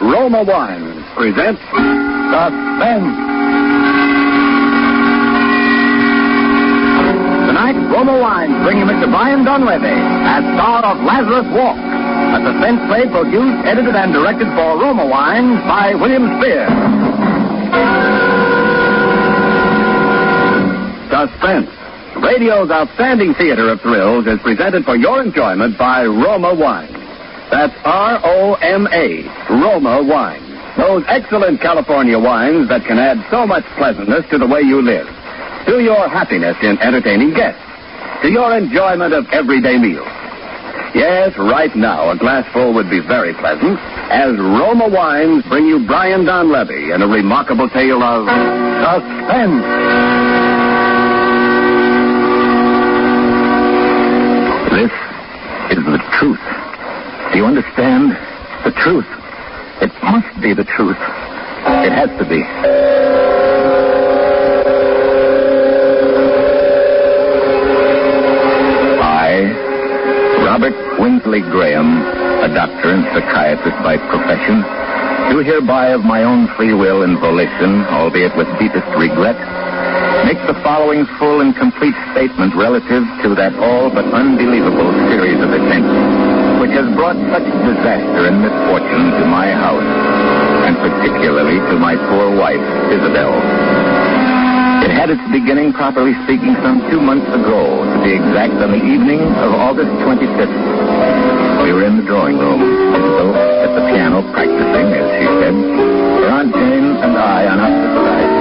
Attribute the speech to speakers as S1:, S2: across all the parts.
S1: Roma Wine presents Suspense. Tonight, Roma Wine bring you Mr. Brian Donlevy as star of Lazarus Walk, a suspense play produced, edited, and directed for Roma Wine by William Spier. Suspense. Radio's outstanding theater of thrills is presented for your enjoyment by Roma Wine. That's R-O-M-A, Roma Wine. Those excellent California wines that can add so much pleasantness to the way you live. To your happiness in entertaining guests. To your enjoyment of everyday meals. Yes, right now, a glassful would be very pleasant as Roma Wines bring you Brian Donlevy in a remarkable tale of suspense. This is the truth. Do you understand? The truth. It must be the truth. It has to be. I, Robert Winsley Graham, a doctor and psychiatrist by profession, do hereby of my own free will and volition, albeit with deepest regret, make the following full and complete statement relative to that all but unbelievable series of events which has brought such disaster and misfortune to my house, and particularly to my poor wife, Isabel. It had its beginning, properly speaking, some two months ago, to be exact, on the evening of August 25th. We were in the drawing room, Isabel at the piano practicing, as she said, her Aunt Jane and I on opposite sides.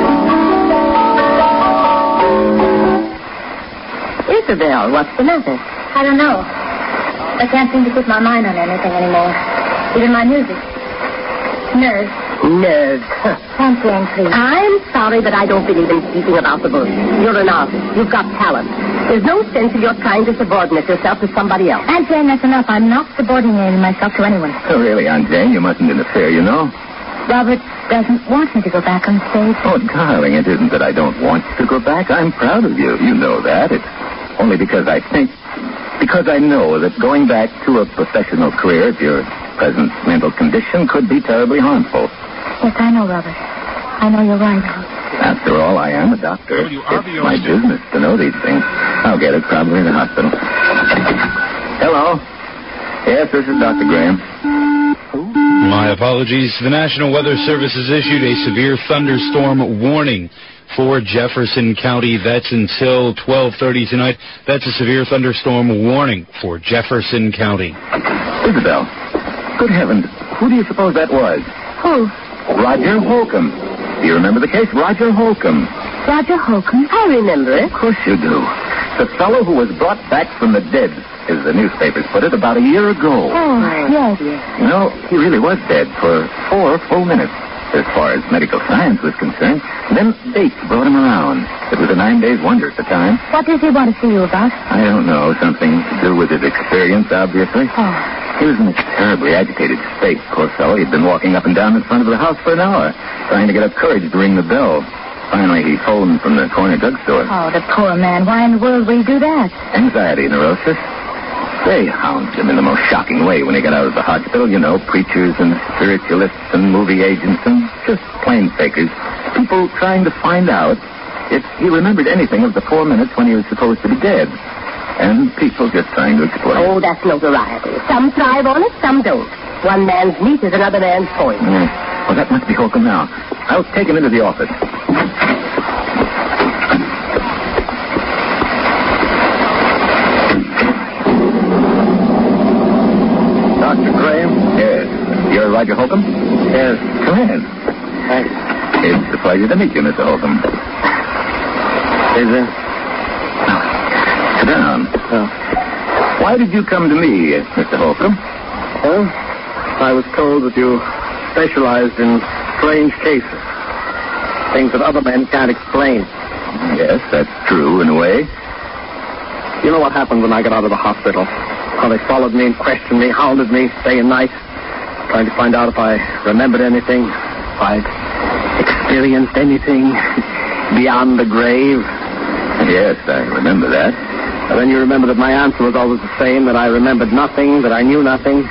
S2: Isabel, what's the matter?
S3: I don't know. I can't seem to put my mind on anything anymore. Even my music. Nerves.
S2: Nerves.
S3: Aunt Jane, please.
S2: I'm sorry, but I don't believe in speaking about the bush. You're an artist. You've got talent. There's no sense in your trying to subordinate yourself to somebody else.
S3: Aunt Jane, that's enough. I'm not subordinating myself to anyone.
S1: Oh, really, Aunt Jane, you mustn't interfere, you know.
S3: Robert doesn't want me to go back on stage.
S1: Oh, darling, it isn't that I don't want you to go back. I'm proud of you. You know that. It's only because I think, because I know that going back to a professional career at your present mental condition could be terribly harmful.
S3: Yes, I know, Robert. I know you're right.
S1: After all, I am a doctor. It's my business to know these things. I'll get it probably in the hospital. Hello. Yes, this is Dr. Graham.
S4: My apologies. The National Weather Service has issued a severe thunderstorm warning for Jefferson County. That's until 12:30 tonight. That's a severe thunderstorm warning for Jefferson County.
S1: Isabel. Good heavens. Who do you suppose that was?
S3: Who?
S1: Roger Holcomb. Do you remember the case? Roger Holcomb.
S3: Roger Holcomb.
S2: I remember it.
S1: Of course you do. The fellow who was brought back from the dead, as the newspapers put it, about a year ago.
S3: Oh, yes.
S1: You know, he really was dead for four full minutes, as far as medical science was concerned. And then Bates brought him around. It was a nine days wonder at the time.
S3: What does he want to see you about?
S1: I don't know, something to do with his experience, obviously.
S3: Oh.
S1: He was in a terribly agitated state, poor fellow. He'd been walking up and down in front of the house for an hour, trying to get up courage to ring the bell. Finally, he phoned from the corner drugstore.
S3: Oh, the poor man. Why in the world would he do that?
S1: Anxiety neurosis. They hounded him in the most shocking way when he got out of the hospital. You know, preachers and spiritualists and movie agents and just plain fakers. People trying to find out if he remembered anything of the four minutes when he was supposed to be dead. And people just trying to explain.
S2: Oh, that's notoriety. Some thrive on it, some don't. One man's meat is another man's poison.
S1: Yeah. Well, that must be Holcomb now. I'll take him into the office. Dr. Graham? Yes. You're Roger Holcomb? Yes. Come in.
S5: Thanks.
S1: It's a pleasure to meet you, Mr. Holcomb.
S5: Is it?
S1: Sit down. Oh. Why did you come to me, Mr. Holcomb?
S5: Well, I was told that you specialized in strange cases. Things that other men can't explain.
S1: Yes, that's true in a way.
S5: You know what happened when I got out of the hospital? How they followed me and questioned me, hounded me day and night, trying to find out if I remembered anything, if I'd experienced anything beyond the grave.
S1: Yes, I remember that.
S5: And then you remember that my answer was always the same, that I remembered nothing, that I knew nothing.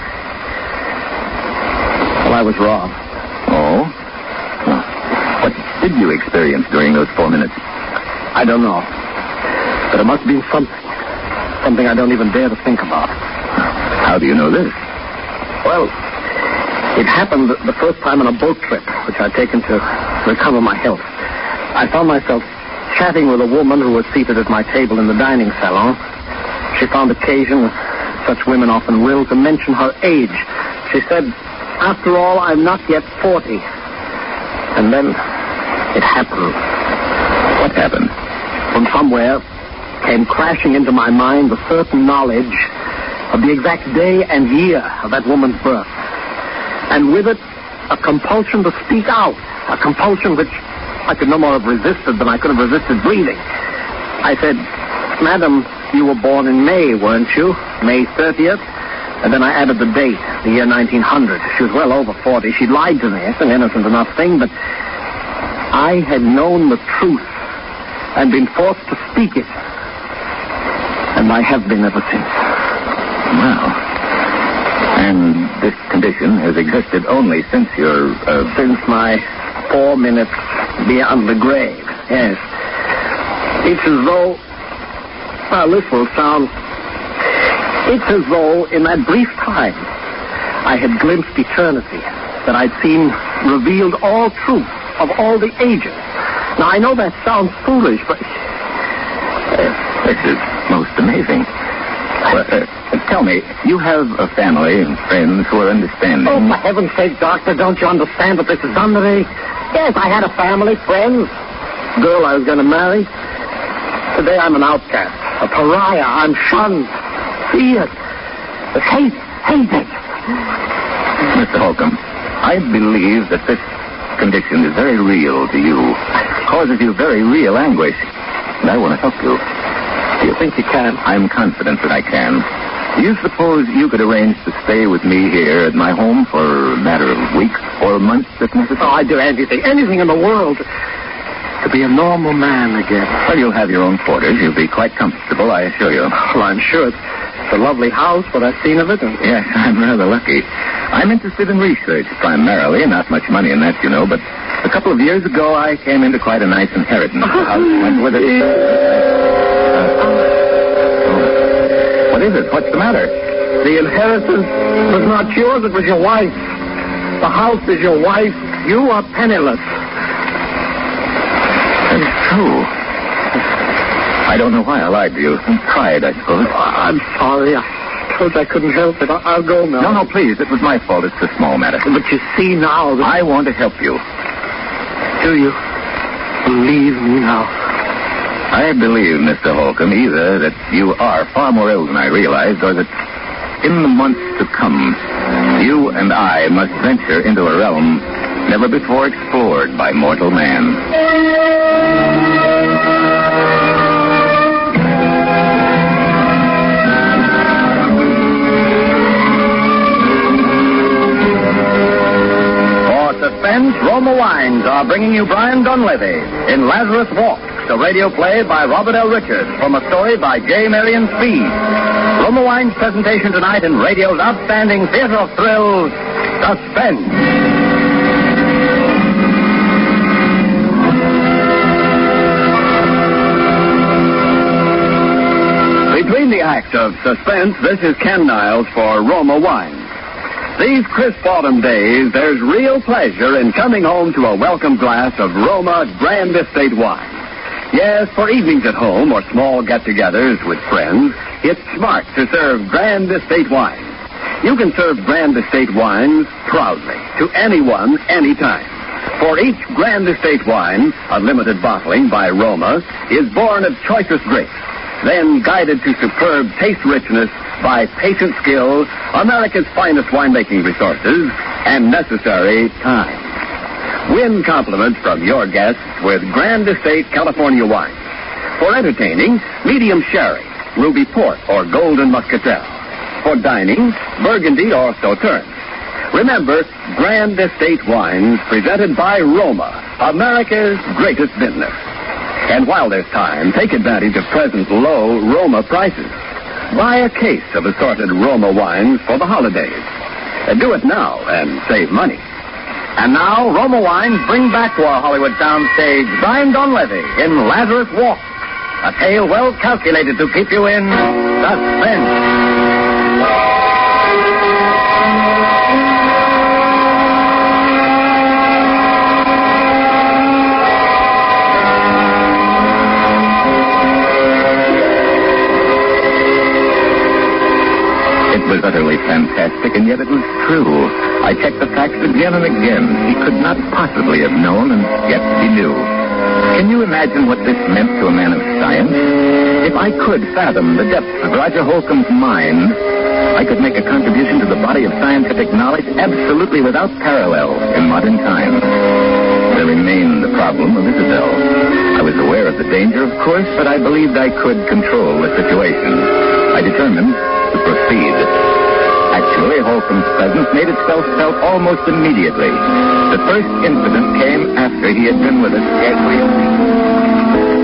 S5: Well, I was wrong.
S1: Oh? What did you experience during those four minutes?
S5: I don't know. But it must have been something. Something I don't even dare to think about.
S1: How do you know this?
S5: Well, it happened the first time on a boat trip, which I'd taken to recover my health. I found myself chatting with a woman who was seated at my table in the dining salon. She found occasion, such women often will, to mention her age. She said, After all, I'm not yet 40. And then it happened.
S1: What happened?
S5: From somewhere came crashing into my mind the certain knowledge of the exact day and year of that woman's birth. And with it, a compulsion to speak out. A compulsion which I could no more have resisted than I could have resisted breathing. I said, Madam, you were born in May, weren't you? May 30th? And then I added the date, the year 1900. She was well over 40. She'd lied to me. It's an innocent enough thing, but I had known the truth and been forced to speak it. And I have been ever since.
S1: Well. And this condition has existed only since your, uh,
S5: Since my four minutes beyond the grave, yes. It's as though. Well, this will sound. It's as though in that brief time I had glimpsed eternity, that I'd seen revealed all truth of all the ages. Now, I know that sounds foolish, but.
S1: this is most amazing. Well, uh, tell me, you have a family and friends who are understanding.
S5: Oh, for heaven's sake, Doctor, don't you understand that this is to me? Yes, I had a family, friends, girl I was going to marry. Today I'm an outcast, a pariah. I'm shunned, feared, hate, hated.
S1: Mr. Holcomb, I believe that this condition is very real to you, causes you very real anguish, and I want to help you.
S5: Do you think you can?
S1: I'm confident that I can. Do you suppose you could arrange to stay with me here at my home for a matter of weeks or months if necessary?
S5: Oh, I'd do anything, anything in the world to be a normal man again.
S1: Well, you'll have your own quarters. You'll be quite comfortable, I assure you.
S5: Well, I'm sure it's, it's a lovely house, what I've seen of it. And...
S1: Yes, I'm rather lucky. I'm interested in research primarily, not much money in that, you know, but a couple of years ago I came into quite a nice inheritance. The house went with it. Oh. What is it? What's the matter?
S5: The inheritance was not yours, it was your wife's. The house is your wife's. You are penniless.
S1: It's true. I don't know why I lied to you. Pride, I suppose.
S5: Oh, I'm sorry. I told I couldn't help it. I- I'll go now.
S1: No, no, please. It was my fault. It's a small matter.
S5: But you see now that...
S1: I want to help you.
S5: Do you believe me now?
S1: I believe, Mr. Holcomb, either that you are far more ill than I realized, or that in the months to come, you and I must venture into a realm never before explored by mortal man.
S5: For suspense, Roma Wines are bringing you Brian Donlevy in Lazarus Walks, a radio play by Robert L. Richards from a story by J. Marion Speed. Roma Wines' presentation tonight in radio's outstanding theater of thrills, Suspense. Between the acts of suspense, this is Ken Niles for Roma Wines. These crisp autumn days, there's real pleasure in coming home to a welcome glass of Roma Grand Estate wine. Yes, for evenings at home or small get-togethers with friends, it's smart to serve Grand Estate wine. You can serve Grand Estate wines proudly to anyone, anytime. For each Grand Estate wine, a limited bottling by Roma, is born of choicest grapes.
S1: then guided to superb taste richness by patient skill, America's finest winemaking resources, and necessary time. Win compliments from your guests with Grand Estate California wine. For entertaining, medium sherry, ruby port, or golden muscatel. For dining, burgundy or sauterne. Remember, Grand Estate Wines, presented by Roma, America's greatest vintner. And while there's time, take advantage of present low Roma prices. Buy a case of assorted Roma wines for the holidays. Do it now and save money. And now, Roma wines bring back to our Hollywood soundstage Brian Donlevy in Lazarus Walk, a tale well calculated to keep you in suspense. And yet it was true. I checked the facts again and again. He could not possibly have known, and yet he knew. Can you imagine what this meant to a man of science? If I could fathom the depths of Roger Holcomb's mind, I could make a contribution to the body of scientific knowledge absolutely without parallel in modern times. There remained the problem of Isabel. I was aware of the danger, of course, but I believed I could control the situation. I determined to proceed. Actually, Holcomb's presence made itself felt almost immediately. The first incident came after he had been with us every week.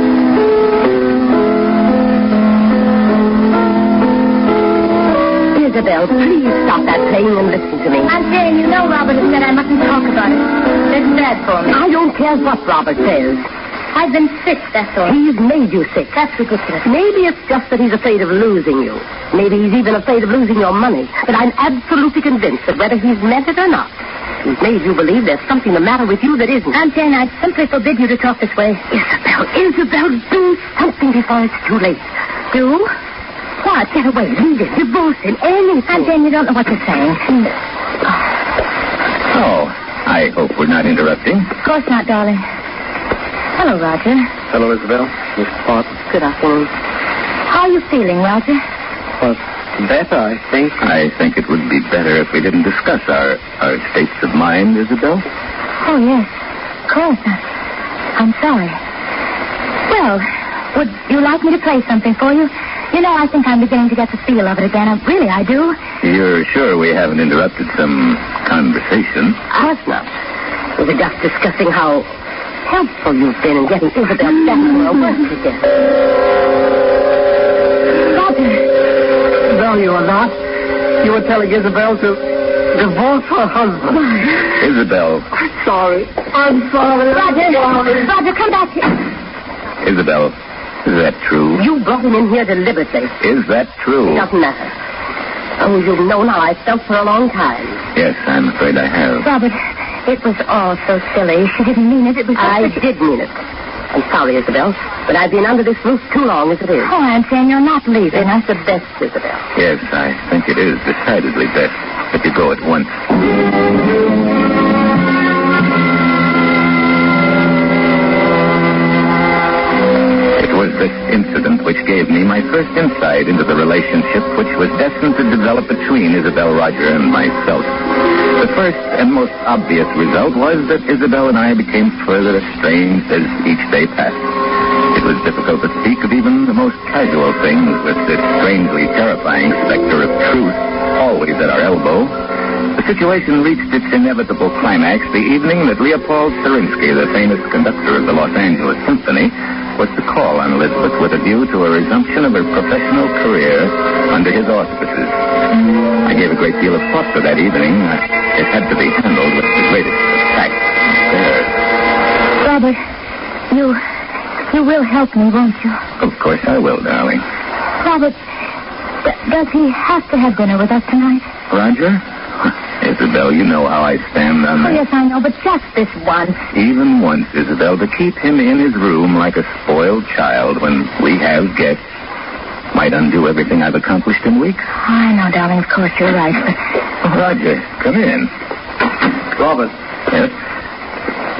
S2: Isabel, please stop that playing and listen to me.
S3: I'm Jane, you know Robert has said I mustn't talk about it. It's bad for me.
S2: I don't care what Robert says.
S3: I've been sick, that's all.
S2: He's made you sick.
S3: That's ridiculous.
S2: Maybe it's just that he's afraid of losing you. Maybe he's even afraid of losing your money. But I'm absolutely convinced that whether he's meant it or not, he's made you believe there's something the matter with you that isn't.
S3: Aunt Jane, I simply forbid you to talk this way.
S2: Isabel, Isabel, do something before it's too late.
S3: Do?
S2: What? Get away. Leave it. Divorce him. Anything.
S3: Aunt Jane, you don't know what you're saying.
S1: Oh, I hope we're not interrupting.
S3: Of course not, darling. Hello, Roger.
S5: Hello, Isabel. Miss Parton.
S2: Good afternoon.
S3: How are you feeling, Roger?
S5: Well, better, I think.
S1: I think it would be better if we didn't discuss our, our states of mind, Isabel.
S3: Oh, yes. Of course. I- I'm sorry. Well, would you like me to play something for you? You know, I think I'm beginning to get the feel of it again. Uh, Really, I do.
S1: You're sure we haven't interrupted some conversation?
S2: Of course not. We were just discussing how helpful you've been in getting Isabel back to her work again.
S3: Roger.
S5: No, you are not. You were telling Isabel to divorce her husband.
S1: Isabel,
S5: I'm sorry. I'm sorry.
S3: Roger. Roger, come back here.
S1: Isabel, is that true?
S2: You brought him in here deliberately.
S1: Is that true?
S2: It doesn't matter. Oh, you've known how I felt for a long time.
S1: Yes, I'm afraid I have.
S3: Robert, it was all so silly. She didn't mean it. It was just
S2: I
S3: that-
S2: did mean it. I'm sorry, Isabel, but I've been under this roof too long as it is.
S3: Oh, Aunt Jane, you're not leaving us.
S2: It's the best, Isabel.
S1: Yes, I think it is decidedly best that you go at once. This incident which gave me my first insight into the relationship which was destined to develop between Isabel Roger and myself. The first and most obvious result was that Isabel and I became further estranged as each day passed. It was difficult to speak of even the most casual things with this strangely terrifying specter of truth always at our elbow. The situation reached its inevitable climax the evening that Leopold Serinsky, the famous conductor of the Los Angeles Symphony, was to call on Elizabeth with a view to a resumption of her professional career under his auspices. I gave a great deal of thought to that evening. It had to be handled with the greatest tact.
S3: Robert, you, you will help me, won't you?
S1: Of course I will, darling.
S3: Robert, d- does he have to have dinner with us tonight?
S1: Roger? Isabel, you know how I stand on that.
S3: Oh, yes, I know, but just this once.
S1: Even once, Isabel, to keep him in his room like a spoiled child when we have guests might undo everything I've accomplished in weeks.
S3: I know, darling, of course you're right, but...
S1: Roger, come in.
S5: Robert,
S1: Yes?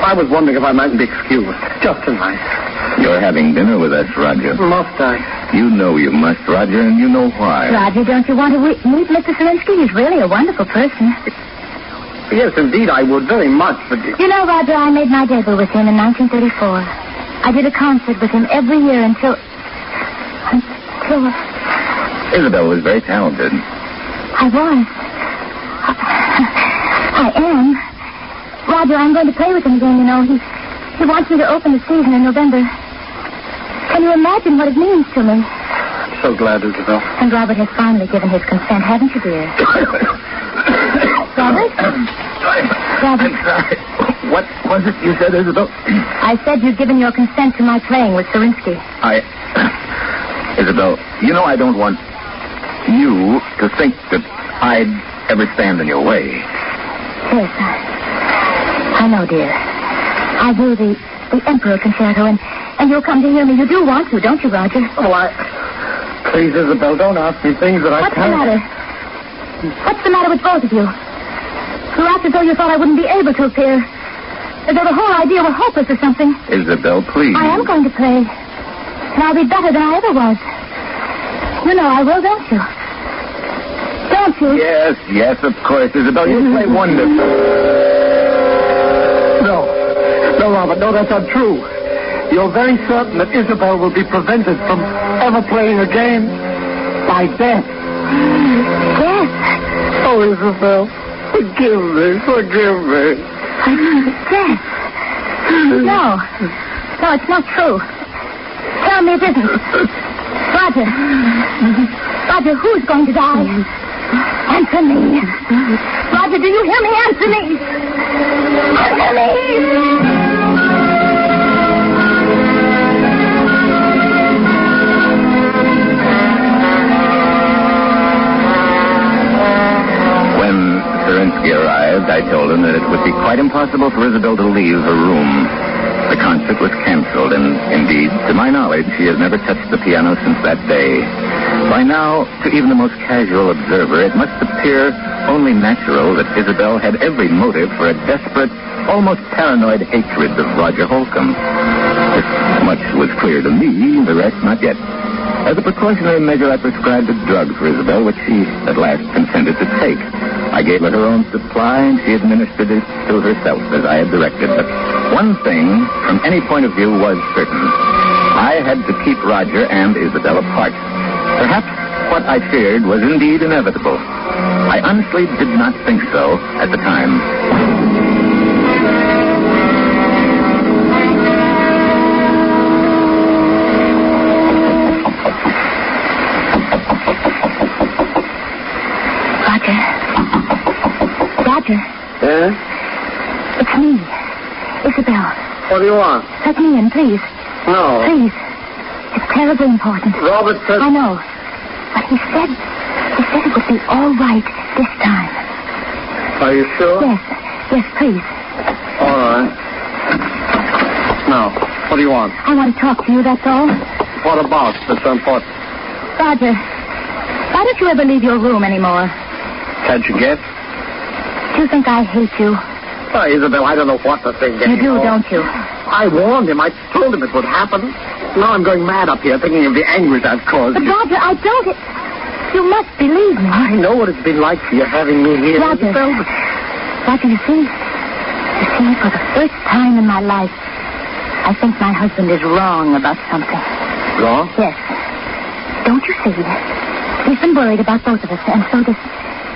S5: I was wondering if I mightn't be excused. Just a tonight.
S1: You're having dinner with us, Roger.
S5: Must I?
S1: You know you must, Roger, and you know why.
S3: Roger, don't you want to we- meet Mr. Selinsky? He's really a wonderful person.
S5: Yes, indeed, I would very much, but...
S3: You know, Roger, I made my debut with him in 1934. I did a concert with him every year until... Until...
S1: Isabel was very talented.
S3: I was. I am. Roger, I'm going to play with him again, you know. He, he wants me to open the season in November. Can you imagine what it means to me?
S5: I'm so glad, Isabel.
S3: And Robert has finally given his consent, haven't you, dear? Robert? Robert,
S1: What was it you said, Isabel?
S3: I said you'd given your consent to my playing with Serinsky.
S1: I. Isabel, you know I don't want you to think that I'd ever stand in your way.
S3: Yes, I, I know, dear. I do the, the Emperor Concerto, and, and you'll come to hear me. You do want to, don't you, Roger?
S5: Oh, I... Please, Isabel, don't ask me things that I
S3: What's
S5: can't...
S3: What's the matter? What's the matter with both of you? You act as though you thought I wouldn't be able to appear. As though the whole idea were hopeless or something.
S1: Isabel, please.
S3: I am going to play. And I'll be better than I ever was. You know I will, don't you? Don't you?
S1: Yes, yes, of course, Isabel. You play wonderful.
S5: No. No, Robert, no, that's not true. You're very certain that Isabel will be prevented from ever playing again by death.
S3: Death?
S5: Oh, Isabel, forgive me, forgive me.
S3: Yes. No. No, it's not true. Tell me it isn't. Roger. Roger, who's going to die? Answer me. Roger, do you hear me? Answer me. Answer me.
S1: When Serinsky arrived, I told him that it would be quite impossible for Isabel to leave her room. The concert was canceled, and indeed, to my knowledge, she has never touched the piano since that day. By now, to even the most casual observer, it must appear only natural that Isabel had every motive for a desperate, almost paranoid hatred of Roger Holcomb. This much was clear to me, the rest not yet. As a precautionary measure, I prescribed a drug for Isabel, which she at last consented to take. I gave her her own supply, and she administered it to herself as I had directed. But one thing, from any point of view, was certain. I had to keep Roger and Isabel apart. Perhaps what I feared was indeed inevitable. I honestly did not think so at the time.
S3: Roger,
S5: Eh?
S3: it's me. Isabel.
S5: What do you want?
S3: Let me in, please.
S5: No.
S3: Please. It's terribly important.
S5: Robert said...
S3: I know. But he said, he said it would be all right this time.
S5: Are you sure?
S3: Yes. Yes, please.
S5: All right. Now, what do you want?
S3: I want to talk to you, that's all.
S5: What about so important?
S3: Roger, why don't you ever leave your room anymore?
S5: Can't you guess?
S3: You think I hate you?
S5: Oh, Isabel, I don't know what to think
S3: You do,
S5: anymore.
S3: don't you?
S5: I warned him. I told him it would happen. Now I'm going mad up here thinking of the anguish I've caused
S3: But
S5: you.
S3: Roger, I don't. You must believe me.
S5: I know what it's been like for you having me here.
S3: Roger.
S5: Isabel,
S3: Roger, you see, you see, for the first time in my life, I think my husband is wrong about something.
S5: Wrong?
S3: Yes. Don't you see? He's been worried about both of us, and so this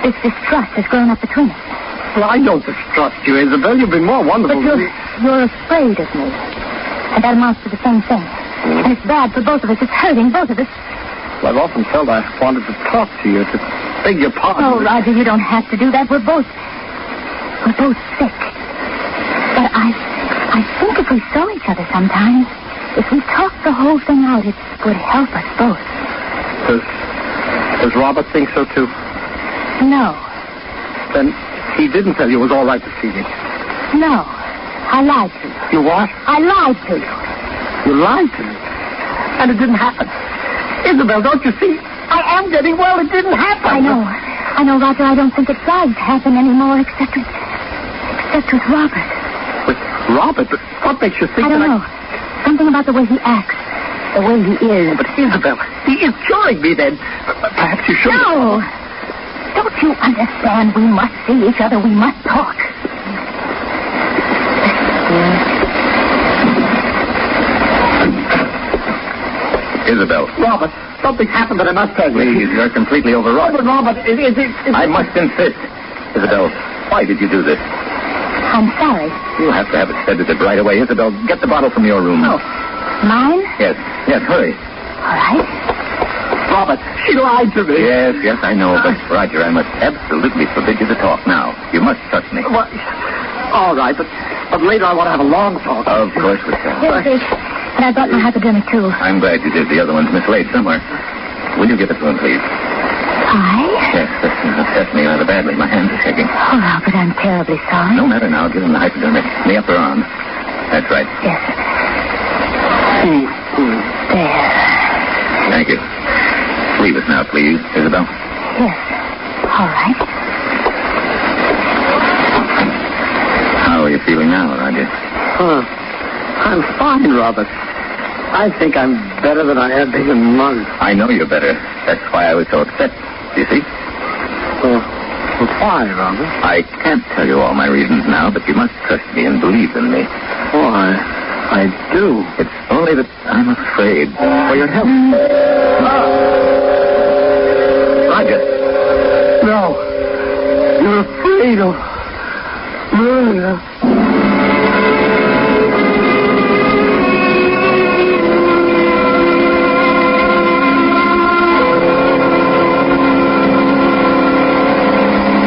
S3: this distrust has grown up between us.
S5: Well, I don't distrust you, Isabel. You've been more wonderful
S3: But you're, you're afraid of me. And that amounts to the same thing. And it's bad for both of us. It's hurting both of us.
S5: I've often felt I wanted to talk to you, to beg your pardon.
S3: Oh, Roger, you don't have to do that. We're both... We're both sick. But I... I think if we saw each other sometimes, if we talked the whole thing out, it would help us both.
S5: Does, does Robert think so, too?
S3: No.
S5: Then he didn't tell you it was all right to see me.
S3: No. I lied to you.
S5: You what?
S3: I lied to you.
S5: You lied to me. And it didn't happen. Isabel, don't you see? I am getting well. It didn't happen.
S3: I know. I know, Roger. I don't think it does happen anymore, except with... except with Robert.
S5: With Robert? But what makes you think
S3: I don't
S5: that
S3: know. Something about the way he acts. The way he is.
S5: But Isabel, he is curing me then. Perhaps you should.
S3: No! Don't you understand? We must see each other. We must talk.
S1: Isabel,
S5: Robert, something happened that I must tell you.
S1: please, you're completely overwrought.
S5: Robert, Robert, it is. It, it,
S1: I must insist. Isabel, why did you do this?
S3: I'm sorry.
S1: You'll have to have it sedative right away. Isabel, get the bottle from your room.
S3: Oh. Mine?
S1: Yes, yes, hurry.
S3: All right.
S5: Robert, she lied to me.
S1: Yes, yes, I know, but Roger, I must absolutely forbid you to talk now. You must trust me.
S5: What? All right, but but later I want to have a long talk.
S1: Of course we shall.
S3: Here it is. And I brought my hypodermic, too.
S1: I'm glad you did. The other one's mislaid somewhere. Will you give it to him, please?
S3: I?
S1: Yes, this upset me rather badly. My hands are shaking.
S3: Oh, Albert, I'm terribly sorry.
S1: No matter now. Give him the hypodermic. In the upper arm. That's right.
S3: Yes.
S5: Hmm.
S3: There.
S1: Thank you. Leave us now, please, Isabel.
S3: Yes. All right.
S1: How are you feeling now, Roger?
S5: Huh. I'm fine, Robert. I think I'm better than I have been in months.
S1: I know you're better. That's why I was so upset. You see?
S5: Uh, why, Robert?
S1: I can't tell you all my reasons now, but you must trust me and believe in me.
S5: Why? I do.
S1: It's only that I'm afraid for your health. Roger.
S5: No. You're afraid of murder.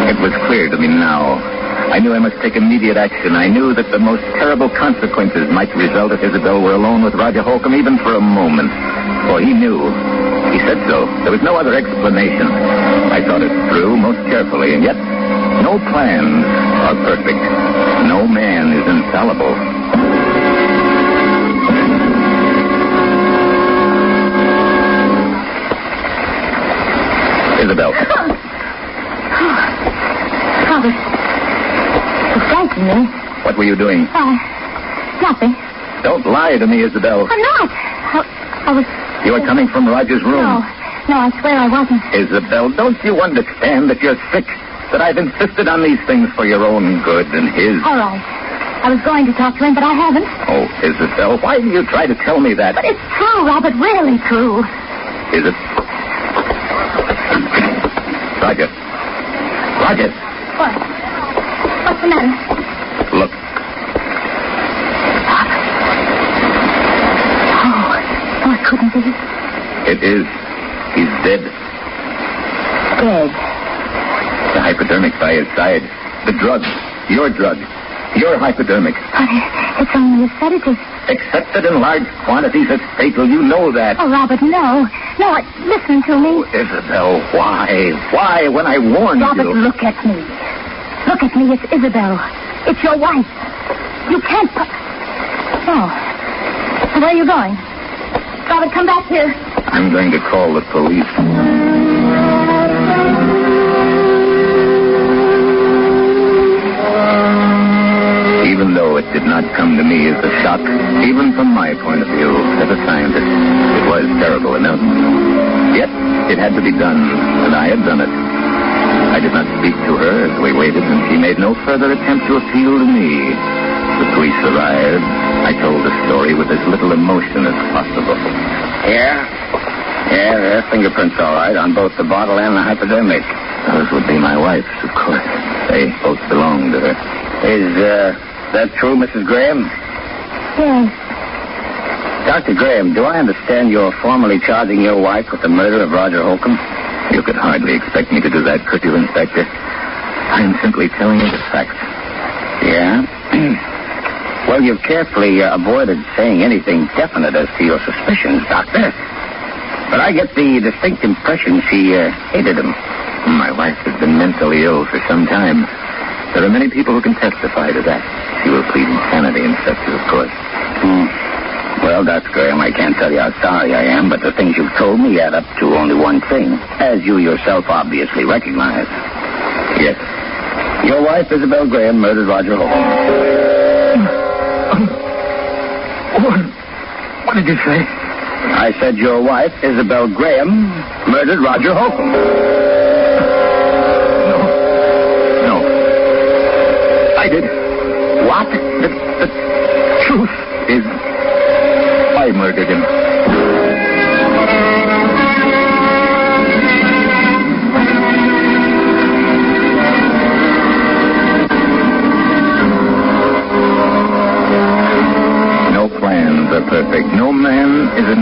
S1: It was clear to me now. I knew I must take immediate action. I knew that the most terrible consequences might result if Isabel were alone with Roger Holcomb even for a moment. For he knew. He said so. There was no other explanation. I thought it through most carefully, and yet no plans are perfect. No man is infallible. Isabel.
S3: You frightened me.
S1: What were you doing?
S3: Uh, nothing.
S1: Don't lie to me, Isabel.
S3: I'm not. I, I was...
S1: You were coming from Roger's room.
S3: No. No, I swear I wasn't.
S1: Isabel, don't you understand that you're sick? That I've insisted on these things for your own good and his?
S3: All right. I was going to talk to him, but I haven't.
S1: Oh, Isabel, why do you try to tell me that?
S3: But it's true, Robert. Really true.
S1: Is it? Roger. Roger,
S3: What? What's the matter?
S1: look.
S3: Oh, oh, it couldn't be.
S1: It is. He's dead.
S3: Dead.
S1: The hypodermic by his side. The drug. Your drug. Your hypodermic.
S3: But it's only a sedative.
S1: Except that in large quantities it's fatal. You know that.
S3: Oh, Robert, no. No, listen to me.
S1: Oh, Isabel, why? Why when I warned
S3: Robert,
S1: you?
S3: Robert, look at me. Look at me. It's Isabel. It's your wife. You can't. pu- Oh. Where are you going? Robert, come back here.
S1: I'm going to call the police. Even though it did not come to me as a shock, even from my point of view as a scientist, it was terrible enough. Yet it had to be done, and I had done it. I did not speak to her as we waited, and she made no further attempt to appeal to me. The police arrived. I told the story with as little emotion as possible.
S6: Yeah? Yeah, there are fingerprints all right on both the bottle and the hypodermic.
S1: Those would be my wife's, of course. They both belong to her.
S6: Is, uh, that true, Mrs. Graham?
S3: Yes.
S6: Dr. Graham, do I understand you're formally charging your wife with the murder of Roger Holcomb?
S1: You could hardly expect me to do that, could you, Inspector? I'm simply telling you the facts.
S6: Yeah? well, you've carefully uh, avoided saying anything definite as to your suspicions, Doctor. But I get the distinct impression she uh, hated him.
S1: My wife has been mentally ill for some time. There are many people who can testify to that. She will plead insanity, Inspector, of course.
S6: Hmm. Well, Dr. Graham, I can't tell you how sorry I am, but the things you've told me add up to only one thing, as you yourself obviously recognize.
S1: Yes.
S6: Your wife, Isabel Graham, murdered Roger Holcomb.
S7: Oh, what did you say?
S6: I said your wife, Isabel Graham, murdered Roger Holcomb.
S7: No. No. I did.
S6: What?
S7: The, the truth is, I murdered him.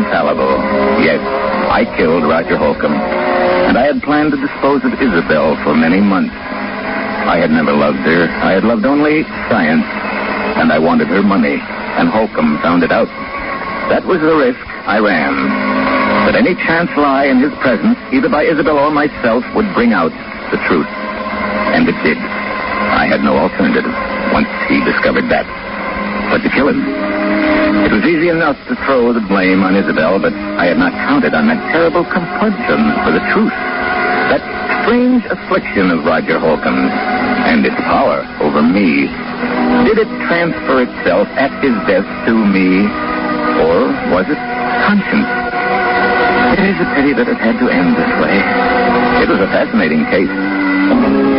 S1: Infallible. Yes, I killed Roger Holcomb. And I had planned to dispose of Isabel for many months. I had never loved her. I had loved only science. And I wanted her money. And Holcomb found it out. That was the risk I ran. That any chance lie in his presence, either by Isabel or myself, would bring out the truth. And it did. I had no alternative once he discovered that. But to kill him. It was easy enough to throw the blame on Isabel, but I had not counted on that terrible compunction for the truth. That strange affliction of Roger Holcomb and its power over me. Did it transfer itself at his death to me, or was it conscience? It is a pity that it had to end this way. It was a fascinating case.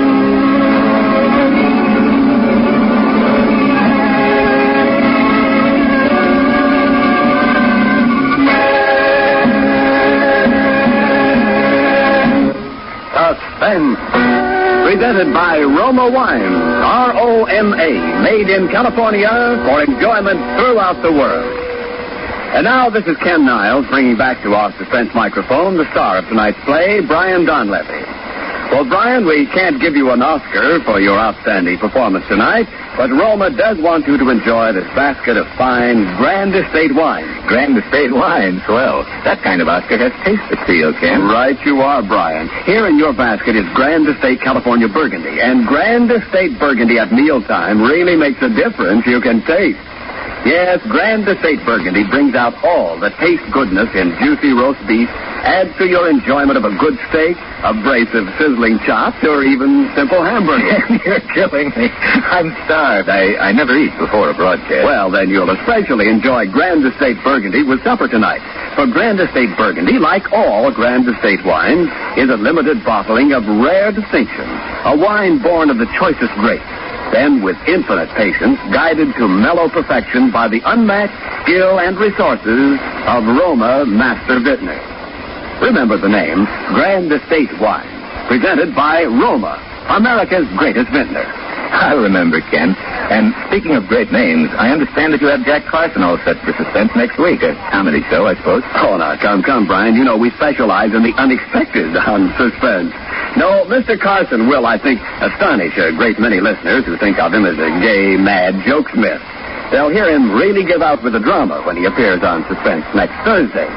S7: Presented by Roma Wines, R-O-M-A, made in California for enjoyment throughout the world. And now this is Ken Niles bringing back to our suspense microphone the star of tonight's play, Brian Donlevy. Well, Brian, we can't give you an Oscar for your outstanding performance tonight, but Roma does want you to enjoy this basket of fine Grand Estate wine.
S1: Grand Estate wine, swell. That kind of Oscar has taste appeal, Ken.
S7: Right you are, Brian. Here in your basket is Grand Estate California Burgundy, and Grand Estate Burgundy at mealtime really makes a difference you can taste. Yes, Grand Estate Burgundy brings out all the taste goodness in juicy roast beef, adds to your enjoyment of a good steak, a brace of sizzling chops, or even simple hamburger.
S1: You're killing me. I'm starved. I, I never eat before a broadcast.
S7: Well, then you'll especially enjoy Grand Estate Burgundy with supper tonight. For Grand Estate Burgundy, like all Grand Estate wines, is a limited bottling of rare distinction, a wine born of the choicest grapes. Then, with infinite patience, guided to mellow perfection by the unmatched skill and resources of Roma Master Vintner. Remember the name Grand Estate Wine, presented by Roma, America's greatest vintner.
S1: I remember, Ken. And speaking of great names, I understand that you have Jack Carson all set for suspense next week. A comedy show, I suppose.
S7: Oh, now, come, come, Brian. You know we specialize in the unexpected on suspense. No, Mr. Carson will, I think, astonish a great many listeners who think of him as a gay, mad jokesmith. They'll hear him really give out with the drama when he appears on Suspense next Thursday.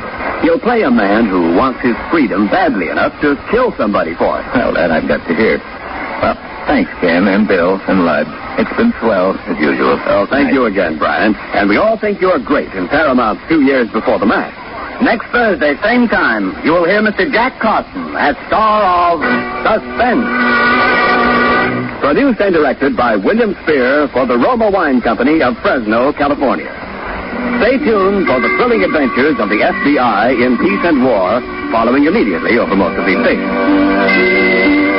S7: He'll play a man who wants his freedom badly enough to kill somebody for it.
S1: Well, that I've got to hear. Well, thanks, Ken, and Bill, and Lud. It's been swell, as usual.
S7: Oh, thank you again, Brian. And we all think you're great in Paramount two years before the mast. Next Thursday, same time, you will hear Mr. Jack Carson as star of Suspense. Produced and directed by William Spier for the Roma Wine Company of Fresno, California. Stay tuned for the thrilling adventures of the FBI in peace and war, following immediately over most of these stations.